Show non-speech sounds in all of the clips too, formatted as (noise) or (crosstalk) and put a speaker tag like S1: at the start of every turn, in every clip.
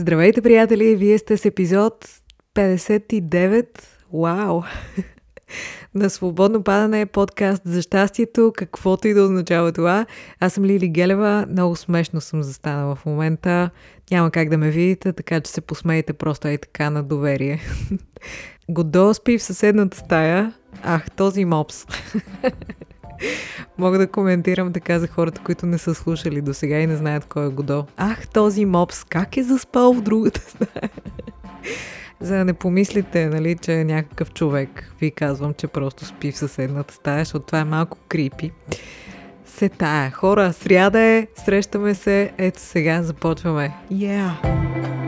S1: Здравейте, приятели! Вие сте с епизод 59. Вау! (laughs) на Свободно падане подкаст за щастието, каквото и да означава това. Аз съм Лили Гелева, много смешно съм застанала в момента. Няма как да ме видите, така че се посмейте просто и така на доверие. (laughs) Годо спи в съседната стая. Ах, този мопс. (laughs) Мога да коментирам така за хората, които не са слушали до сега и не знаят кой е Годо. Ах, този мопс, как е заспал в другата стая? За да не помислите, нали, че е някакъв човек. Ви казвам, че просто спи в съседната стая, защото това е малко крипи. Се тая. Хора, сряда е, срещаме се. Ето сега започваме. Yeah!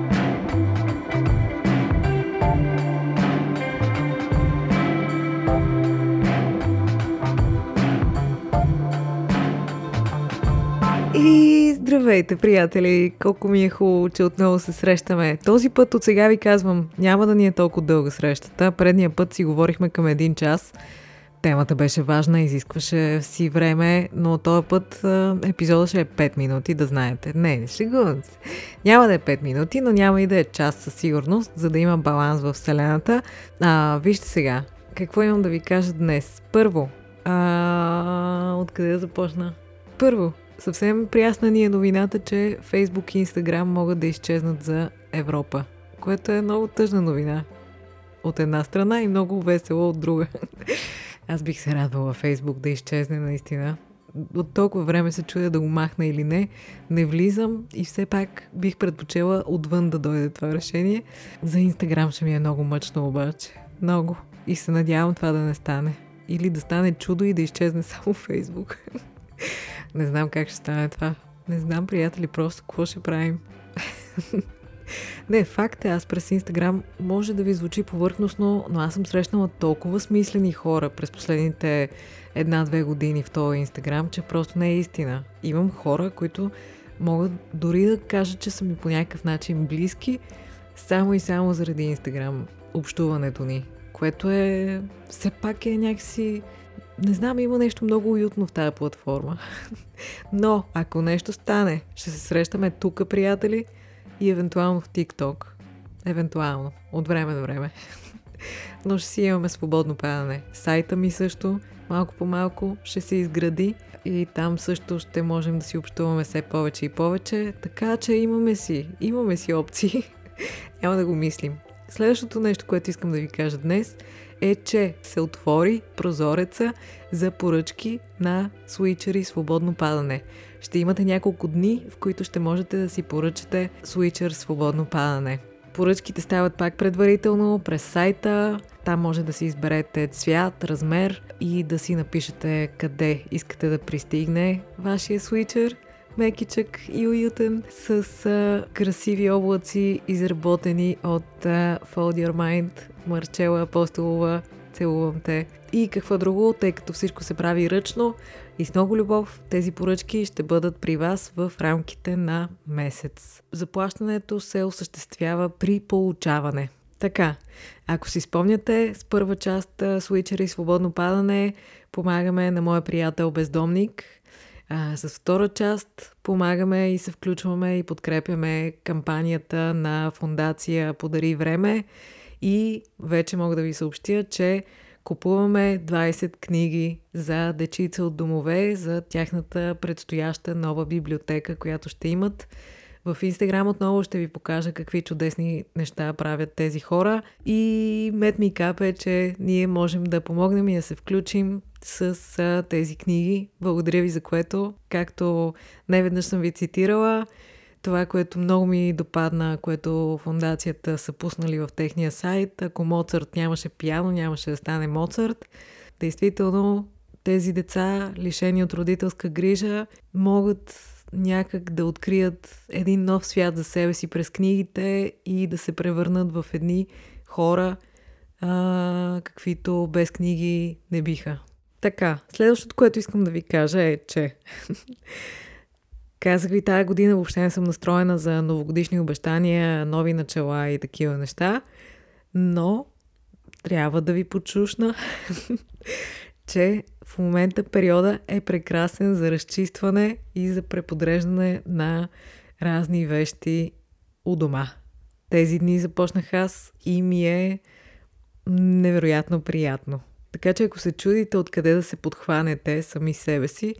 S1: Здравейте, приятели! Колко ми е хубаво, че отново се срещаме. Този път от сега ви казвам, няма да ни е толкова дълга срещата. Предния път си говорихме към един час. Темата беше важна, изискваше си време, но този път епизодът ще е 5 минути, да знаете. Не, не шегувам се. Няма да е 5 минути, но няма и да е час със сигурност, за да има баланс в Вселената. А, вижте сега, какво имам да ви кажа днес. Първо, а, откъде да започна? Първо, Съвсем приясна ни е новината, че Facebook и Instagram могат да изчезнат за Европа, което е много тъжна новина. От една страна и много весело от друга. Аз бих се радвала Facebook да изчезне наистина. От толкова време се чуя да го махна или не. Не влизам и все пак бих предпочела отвън да дойде това решение. За Инстаграм ще ми е много мъчно обаче. Много. И се надявам това да не стане. Или да стане чудо и да изчезне само Фейсбук. Не знам как ще стане това. Не знам, приятели, просто какво ще правим. (laughs) Не, факт е, аз през Инстаграм може да ви звучи повърхностно, но аз съм срещнала толкова смислени хора през последните една-две години в този Инстаграм, че просто не е истина. Имам хора, които могат дори да кажат, че са ми по някакъв начин близки, само и само заради Инстаграм общуването ни, което е все пак е някакси не знам, има нещо много уютно в тази платформа. (laughs) Но, ако нещо стане, ще се срещаме тук, приятели, и евентуално в TikTok. Евентуално. От време на време. (laughs) Но ще си имаме свободно падане. Сайта ми също, малко по малко, ще се изгради и там също ще можем да си общуваме все повече и повече. Така че имаме си, имаме си опции. (laughs) Няма да го мислим. Следващото нещо, което искам да ви кажа днес е, че се отвори прозореца за поръчки на свичери свободно падане. Ще имате няколко дни, в които ще можете да си поръчате свичер свободно падане. Поръчките стават пак предварително през сайта. Там може да си изберете цвят, размер и да си напишете къде искате да пристигне вашия свичер мекичък и уютен с а, красиви облаци, изработени от а, Fold Your Mind, Марчела Апостолова. Целувам те. И какво друго, тъй като всичко се прави ръчно и с много любов, тези поръчки ще бъдат при вас в рамките на месец. Заплащането се осъществява при получаване. Така, ако си спомняте, с първа част Switcher и свободно падане помагаме на моя приятел бездомник – а, с втора част помагаме и се включваме и подкрепяме кампанията на фундация Подари време и вече мога да ви съобщя, че купуваме 20 книги за дечица от домове, за тяхната предстояща нова библиотека, която ще имат. В Инстаграм отново ще ви покажа какви чудесни неща правят тези хора и мет ми капе, че ние можем да помогнем и да се включим с а, тези книги. Благодаря ви за което. Както не веднъж съм ви цитирала, това, което много ми допадна, което фундацията са пуснали в техния сайт, ако Моцарт нямаше пиано, нямаше да стане Моцарт. Действително, тези деца, лишени от родителска грижа, могат някак да открият един нов свят за себе си през книгите и да се превърнат в едни хора, а, каквито без книги не биха. Така, следващото, което искам да ви кажа е, че (laughs) казах ви тази година въобще не съм настроена за новогодишни обещания, нови начала и такива неща, но трябва да ви почушна, (laughs) че в момента периода е прекрасен за разчистване и за преподреждане на разни вещи у дома. тези дни започнах аз и ми е невероятно приятно. Така че ако се чудите откъде да се подхванете сами себе си,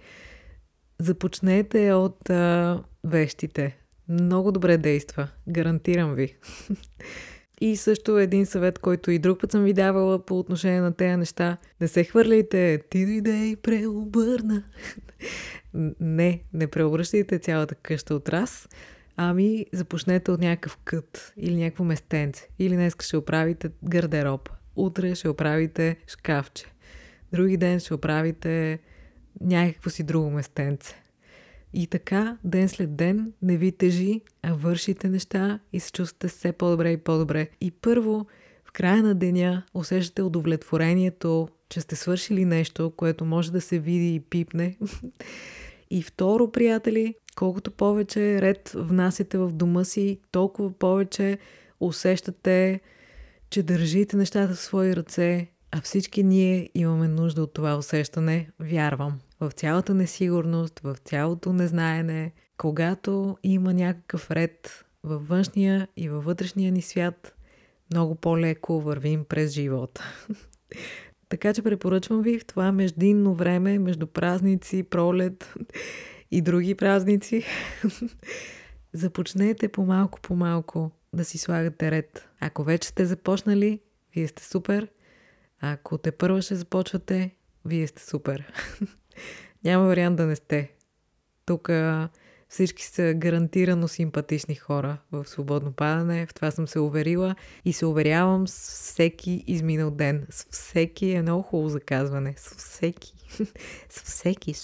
S1: започнете от а, вещите. Много добре действа. Гарантирам ви. (laughs) И също един съвет, който и друг път съм ви давала по отношение на тези неща. Не се хвърляйте, ти дойде и преобърна. (laughs) не, не преобръщайте цялата къща от раз, ами започнете от някакъв кът или някакво местенце. Или днес ще оправите гардероб, утре ще оправите шкафче, други ден ще оправите някакво си друго местенце. И така, ден след ден, не ви тежи, а вършите неща и се чувствате все по-добре и по-добре. И първо, в края на деня усещате удовлетворението, че сте свършили нещо, което може да се види и пипне. (laughs) И второ, приятели, колкото повече ред внасяте в дома си, толкова повече усещате, че държите нещата в свои ръце, а всички ние имаме нужда от това усещане, вярвам. В цялата несигурност, в цялото незнаене, когато има някакъв ред във външния и във вътрешния ни свят, много по-леко вървим през живота. (laughs) така че препоръчвам ви в това междинно време, между празници, пролет и други празници, (laughs) започнете по-малко по-малко да си слагате ред. Ако вече сте започнали, вие сте супер. Ако те първа ще започвате, вие сте супер. (laughs) Няма вариант да не сте. Тук всички са гарантирано симпатични хора в свободно падане. В това съм се уверила и се уверявам с всеки изминал ден. С всеки е много хубаво заказване. С всеки. (laughs) С всеки.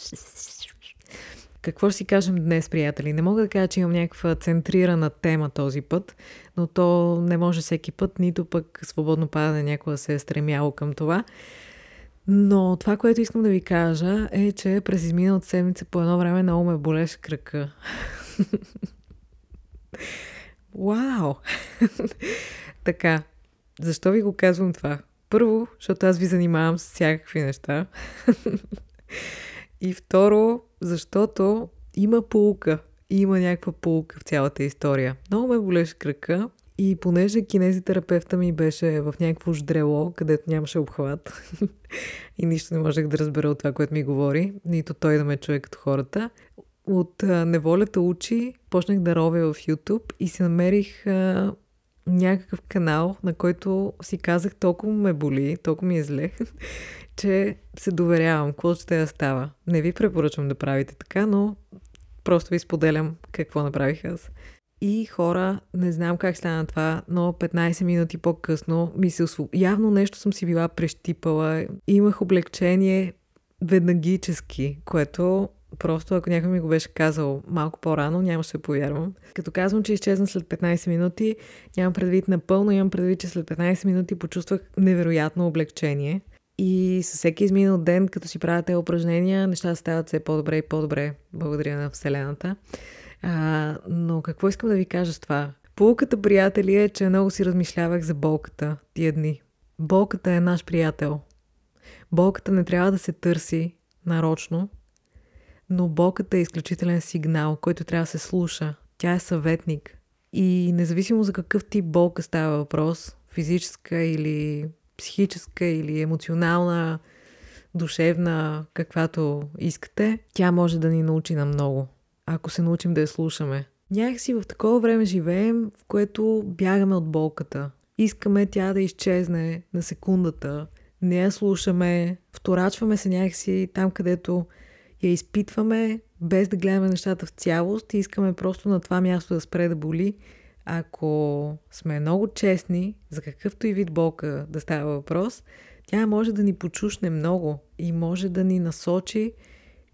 S1: Какво ще си кажем днес, приятели? Не мога да кажа, че имам някаква центрирана тема този път, но то не може всеки път, нито пък свободно падане някога се е стремяло към това. Но това, което искам да ви кажа е, че през изминалата седмица по едно време много ме болеше кръка. Вау! (laughs) (laughs) така, защо ви го казвам това? Първо, защото аз ви занимавам с всякакви неща. (laughs) И второ, защото има полука. Има някаква полука в цялата история. Много ме болеше кръка и понеже кинезитерапевта ми беше в някакво ждрело, където нямаше обхват (laughs) и нищо не можех да разбера от това, което ми говори, нито той да ме чуе като хората, от неволята учи почнах да ровя в YouTube и си намерих някакъв канал, на който си казах толкова ме боли, толкова ми е зле, (laughs) че се доверявам, какво ще да става. Не ви препоръчвам да правите така, но просто ви споделям какво направих аз. И хора, не знам как стана това, но 15 минути по-късно ми се освоб... Явно нещо съм си била прещипала. Имах облегчение веднагически, което просто ако някой ми го беше казал малко по-рано, нямаше да повярвам. Като казвам, че изчезна след 15 минути, нямам предвид напълно, имам предвид, че след 15 минути почувствах невероятно облегчение. И със всеки изминал ден, като си правя тези упражнения, нещата стават все по-добре и по-добре, благодаря на Вселената. А, но какво искам да ви кажа с това? Полуката, приятели, е, че много си размишлявах за болката тия дни. Болката е наш приятел. Болката не трябва да се търси нарочно, но болката е изключителен сигнал, който трябва да се слуша. Тя е съветник. И независимо за какъв тип болка става въпрос, физическа или психическа или емоционална, душевна, каквато искате, тя може да ни научи на много ако се научим да я слушаме. Някакси в такова време живеем, в което бягаме от болката. Искаме тя да изчезне на секундата. Не я слушаме, вторачваме се някакси там, където я изпитваме, без да гледаме нещата в цялост и искаме просто на това място да спре да боли. Ако сме много честни, за какъвто и вид болка да става въпрос, тя може да ни почушне много и може да ни насочи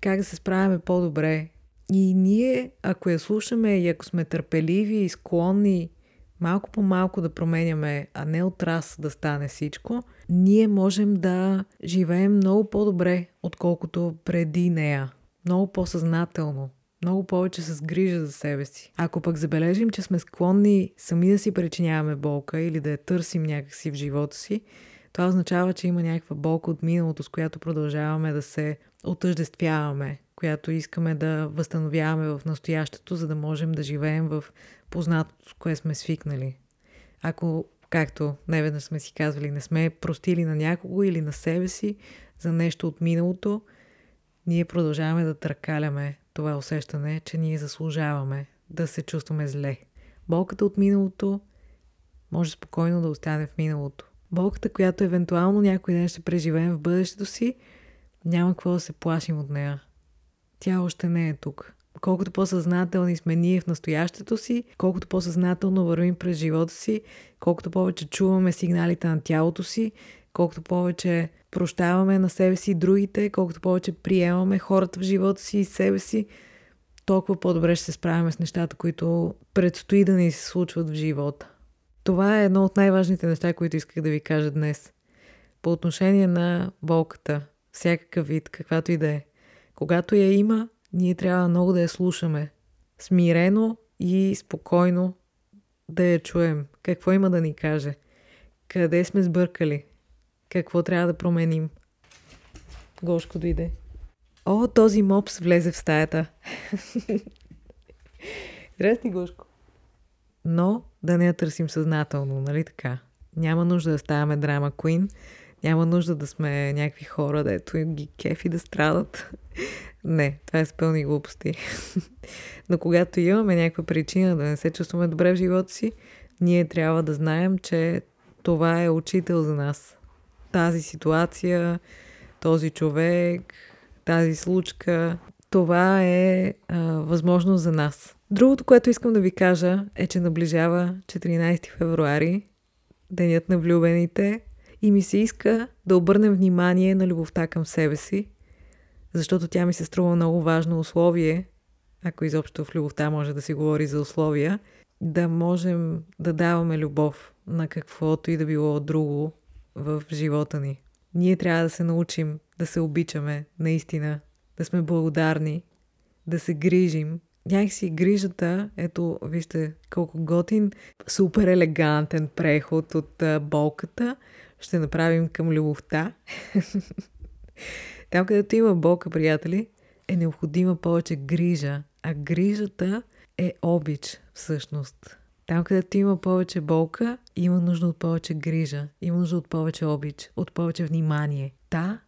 S1: как да се справяме по-добре и ние, ако я слушаме и ако сме търпеливи и склонни малко по малко да променяме, а не от раз да стане всичко, ние можем да живеем много по-добре, отколкото преди нея. Много по-съзнателно, много повече с грижа за себе си. Ако пък забележим, че сме склонни сами да си причиняваме болка или да я търсим някакси в живота си, това означава, че има някаква болка от миналото, с която продължаваме да се отъждествяваме, която искаме да възстановяваме в настоящето, за да можем да живеем в познатото, с кое сме свикнали. Ако, както неведнъж сме си казвали, не сме простили на някого или на себе си за нещо от миналото, ние продължаваме да търкаляме това усещане, че ние заслужаваме да се чувстваме зле. Болката от миналото може спокойно да остане в миналото. Болката, която евентуално някой ден ще преживеем в бъдещето си, няма какво да се плашим от нея. Тя още не е тук. Колкото по-съзнателни сме ние в настоящето си, колкото по-съзнателно вървим през живота си, колкото повече чуваме сигналите на тялото си, колкото повече прощаваме на себе си и другите, колкото повече приемаме хората в живота си и себе си, толкова по-добре ще се справяме с нещата, които предстои да ни се случват в живота. Това е едно от най-важните неща, които исках да ви кажа днес. По отношение на болката, всякакъв вид, каквато и да е. Когато я има, ние трябва много да я слушаме. Смирено и спокойно да я чуем. Какво има да ни каже? Къде сме сбъркали? Какво трябва да променим? Гошко дойде. О, този мопс влезе в стаята. (laughs) Здрасти, Гошко. Но да не я търсим съзнателно, нали така? Няма нужда да ставаме драма Queen. Няма нужда да сме някакви хора, дето ги кефи да страдат. Не, това е спълни глупости. (laughs) Но когато имаме някаква причина да не се чувстваме добре в живота си, ние трябва да знаем, че това е учител за нас. Тази ситуация, този човек, тази случка, това е а, възможност за нас. Другото, което искам да ви кажа е, че наближава 14 февруари, денят на влюбените, и ми се иска да обърнем внимание на любовта към себе си, защото тя ми се струва много важно условие, ако изобщо в любовта може да се говори за условия, да можем да даваме любов на каквото и да било друго в живота ни. Ние трябва да се научим да се обичаме наистина, да сме благодарни, да се грижим. Някакси грижата, ето, вижте колко готин, супер елегантен преход от болката ще направим към любовта. (laughs) Там, където има болка, приятели, е необходима повече грижа, а грижата е обич, всъщност. Там, където има повече болка, има нужда от повече грижа, има нужда от повече обич, от повече внимание. Та,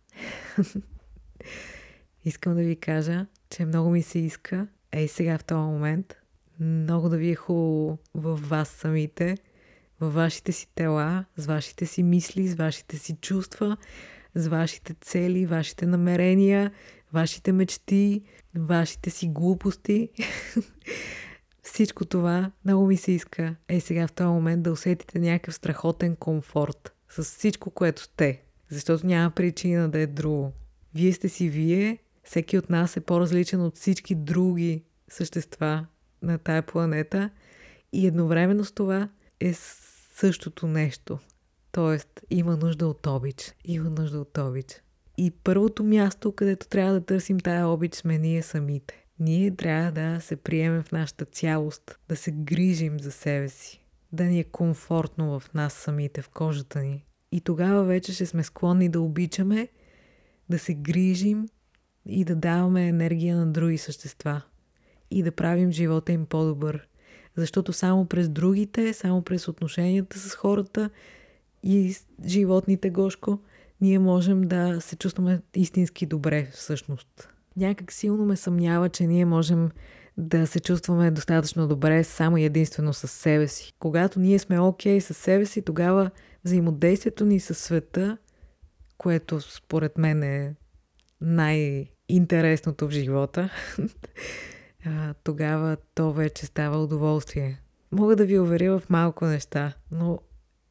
S1: (laughs) искам да ви кажа, че много ми се иска, ей сега в този момент, много да ви е хубаво във вас самите, във вашите си тела, с вашите си мисли, с вашите си чувства, с вашите цели, вашите намерения, вашите мечти, вашите си глупости. (laughs) Всичко това много ми се иска. Е сега в този момент да усетите някакъв страхотен комфорт с всичко, което сте. Защото няма причина да е друго. Вие сте си вие, всеки от нас е по-различен от всички други същества на тая планета и едновременно с това е същото нещо. Тоест, има нужда от обич. Има нужда от обич. И първото място, където трябва да търсим тая обич, сме ние самите. Ние трябва да се приемем в нашата цялост, да се грижим за себе си, да ни е комфортно в нас самите, в кожата ни. И тогава вече ще сме склонни да обичаме, да се грижим и да даваме енергия на други същества. И да правим живота им по-добър. Защото само през другите, само през отношенията с хората и животните, Гошко, ние можем да се чувстваме истински добре всъщност. Някак силно ме съмнява, че ние можем да се чувстваме достатъчно добре само и единствено с себе си. Когато ние сме окей okay с себе си, тогава взаимодействието ни с света, което според мен е най-интересното в живота, (laughs) тогава то вече става удоволствие. Мога да ви уверя в малко неща, но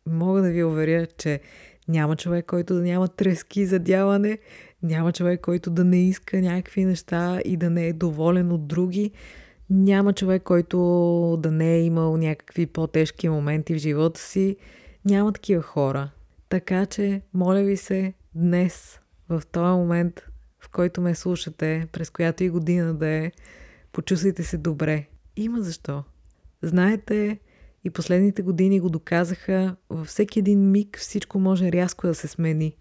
S1: мога да ви уверя, че няма човек, който да няма трески за дяване, няма човек, който да не иска някакви неща и да не е доволен от други. Няма човек, който да не е имал някакви по-тежки моменти в живота си. Няма такива хора. Така че, моля ви се, днес, в този момент, в който ме слушате, през която и година да е, почувствайте се добре. Има защо. Знаете, и последните години го доказаха, във всеки един миг всичко може рязко да се смени.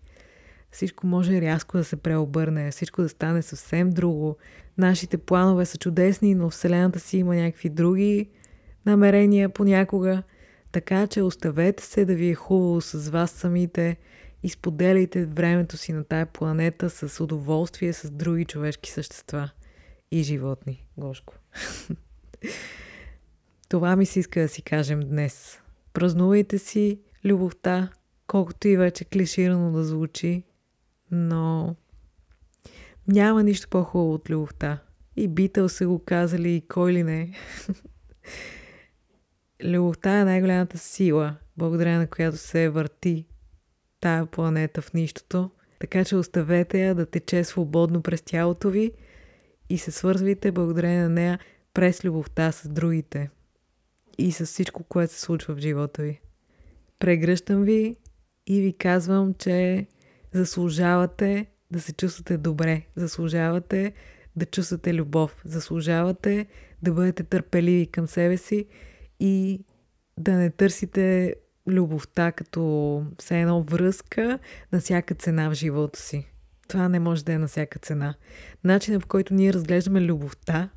S1: Всичко може рязко да се преобърне, всичко да стане съвсем друго. Нашите планове са чудесни, но Вселената си има някакви други намерения понякога. Така че оставете се да ви е хубаво с вас самите и споделяйте времето си на тая планета с удоволствие с други човешки същества и животни. Гошко. (laughs) Това ми се иска да си кажем днес. Празнувайте си любовта, колкото и вече клиширано да звучи, но няма нищо по-хубаво от любовта. И Битъл са го казали, и кой ли не. (laughs) любовта е най-голямата сила, благодаря на която се върти тая планета в нищото. Така че оставете я да тече свободно през тялото ви и се свързвайте благодарение на нея през любовта с другите и с всичко, което се случва в живота ви. Прегръщам ви и ви казвам, че заслужавате да се чувствате добре, заслужавате да чувствате любов, заслужавате да бъдете търпеливи към себе си и да не търсите любовта като все едно връзка на всяка цена в живота си. Това не може да е на всяка цена. Начинът по който ние разглеждаме любовта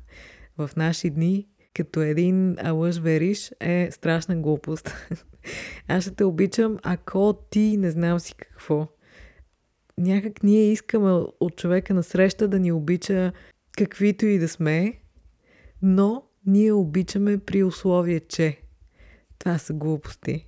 S1: в наши дни като един лъж вериш е страшна глупост. (laughs) Аз ще те обичам, ако ти не знам си какво. Някак ние искаме от човека на среща да ни обича каквито и да сме, но ние обичаме при условие, че. Това са глупости.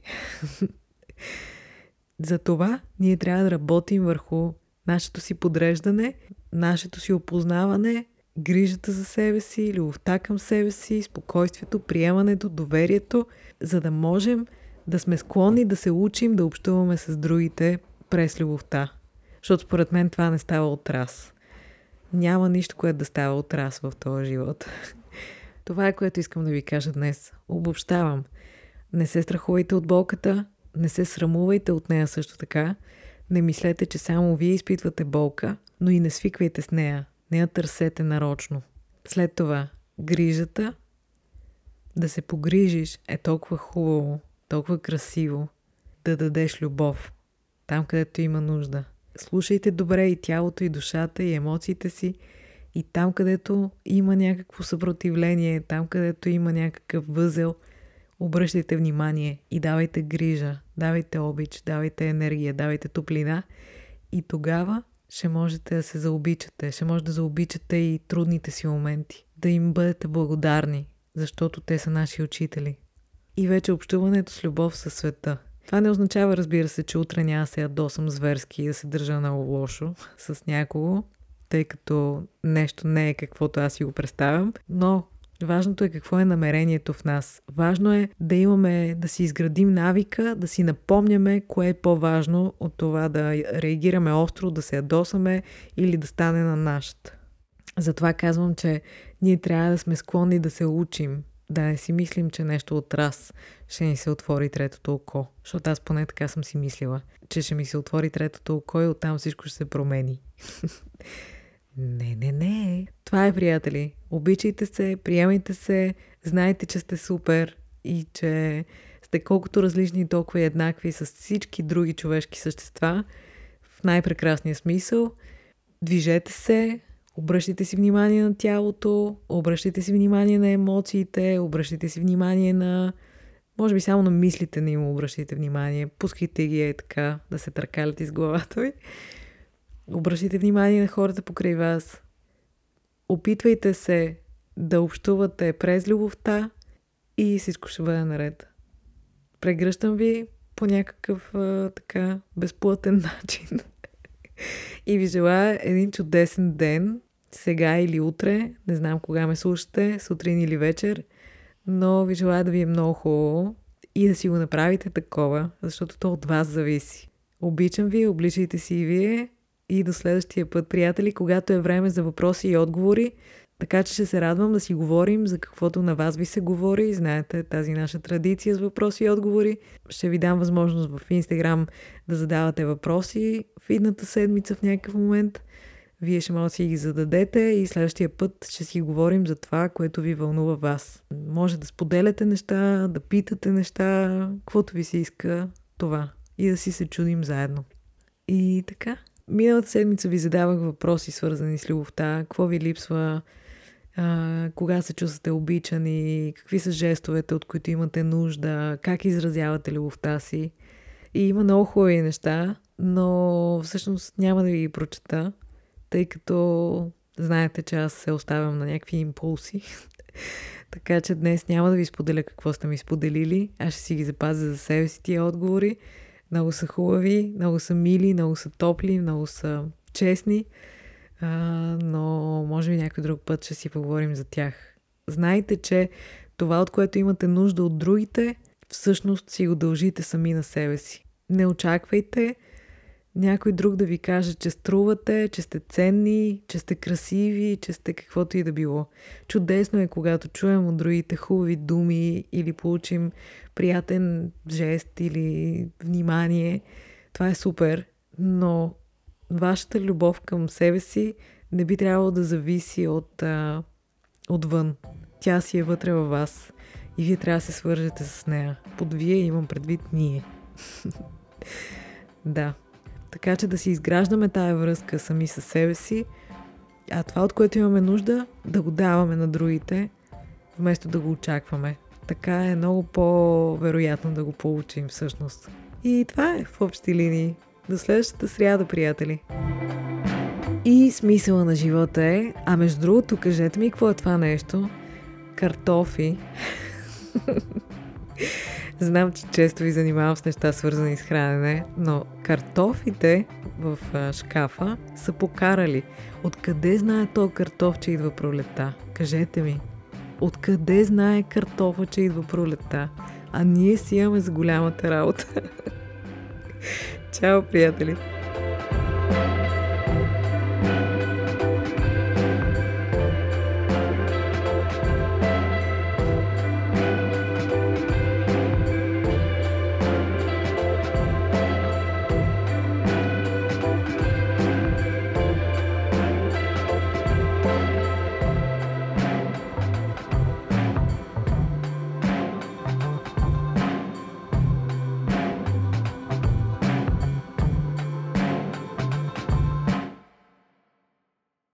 S1: (laughs) Затова ние трябва да работим върху нашето си подреждане, нашето си опознаване, грижата за себе си, любовта към себе си, спокойствието, приемането, доверието, за да можем да сме склонни да се учим да общуваме с другите през любовта. Защото според мен това не става от раз. Няма нищо, което да става от раз в този живот. (laughs) Това е което искам да ви кажа днес. Обобщавам. Не се страхувайте от болката, не се срамувайте от нея също така. Не мислете, че само вие изпитвате болка, но и не свиквайте с нея. Не я търсете нарочно. След това, грижата, да се погрижиш е толкова хубаво, толкова красиво, да дадеш любов там, където има нужда. Слушайте добре и тялото, и душата, и емоциите си, и там, където има някакво съпротивление, там, където има някакъв възел, обръщайте внимание и давайте грижа, давайте обич, давайте енергия, давайте топлина и тогава ще можете да се заобичате, ще може да заобичате и трудните си моменти, да им бъдете благодарни, защото те са наши учители. И вече общуването с любов със света. Това не означава, разбира се, че утре няма се ядосам зверски и да се държа на лошо с някого, тъй като нещо не е каквото аз си го представям, но Важното е какво е намерението в нас. Важно е да имаме, да си изградим навика, да си напомняме кое е по-важно от това да реагираме остро, да се ядосаме или да стане на нашата. Затова казвам, че ние трябва да сме склонни да се учим, да не си мислим, че нещо от раз ще ни се отвори третото око. Защото аз поне така съм си мислила, че ще ми се отвори третото око и оттам всичко ще се промени. (laughs) Не, не, не. Това е, приятели. Обичайте се, приемайте се, знайте, че сте супер и че сте колкото различни, толкова и еднакви с всички други човешки същества в най-прекрасния смисъл. Движете се, обръщайте си внимание на тялото, обръщайте си внимание на емоциите, обръщайте си внимание на... Може би само на мислите не им обръщайте внимание. Пускайте ги е така да се търкалят из главата ви. Обръщайте внимание на хората покрай вас. Опитвайте се да общувате през любовта и всичко ще бъде наред. Прегръщам ви по някакъв а, така безплътен (laughs) начин. и ви желая един чудесен ден, сега или утре, не знам кога ме слушате, сутрин или вечер, но ви желая да ви е много хубаво и да си го направите такова, защото то от вас зависи. Обичам ви, обличайте си и вие и до следващия път, приятели, когато е време за въпроси и отговори. Така че ще се радвам да си говорим за каквото на вас ви се говори. Знаете тази наша традиция с въпроси и отговори. Ще ви дам възможност в Инстаграм да задавате въпроси в идната седмица в някакъв момент. Вие ще може да си ги зададете и следващия път ще си говорим за това, което ви вълнува вас. Може да споделяте неща, да питате неща, каквото ви се иска това. И да си се чудим заедно. И така. Миналата седмица ви задавах въпроси, свързани с любовта, какво ви липсва, а, кога се чувствате обичани, какви са жестовете, от които имате нужда, как изразявате любовта си. И има много хубави неща, но всъщност няма да ви ги прочета, тъй като знаете, че аз се оставям на някакви импулси. (laughs) така че днес няма да ви споделя какво сте ми споделили. Аз ще си ги запазя за себе си тия отговори. Много са хубави, много са мили, много са топли, много са честни. А, но може би някой друг път ще си поговорим за тях. Знайте, че това, от което имате нужда от другите, всъщност си го дължите сами на себе си. Не очаквайте някой друг да ви каже, че струвате, че сте ценни, че сте красиви, че сте каквото и да било. Чудесно е, когато чуем от другите хубави думи или получим приятен жест или внимание. Това е супер, но вашата любов към себе си не би трябвало да зависи от, а, отвън. Тя си е вътре във вас и вие трябва да се свържете с нея. Под вие имам предвид ние. (laughs) да. Така че да си изграждаме тая връзка сами със себе си, а това, от което имаме нужда, да го даваме на другите, вместо да го очакваме. Така е много по-вероятно да го получим всъщност. И това е в общи линии. До следващата сряда, приятели! И смисъла на живота е, а между другото, кажете ми какво е това нещо. Картофи. (laughs) Знам, че често ви занимавам с неща свързани с хранене, но картофите в шкафа са покарали. Откъде знае то картоф, че идва пролета? Кажете ми. Откъде знае картофа, че идва пролета? А ние си имаме с голямата работа. (laughs) Чао, приятели!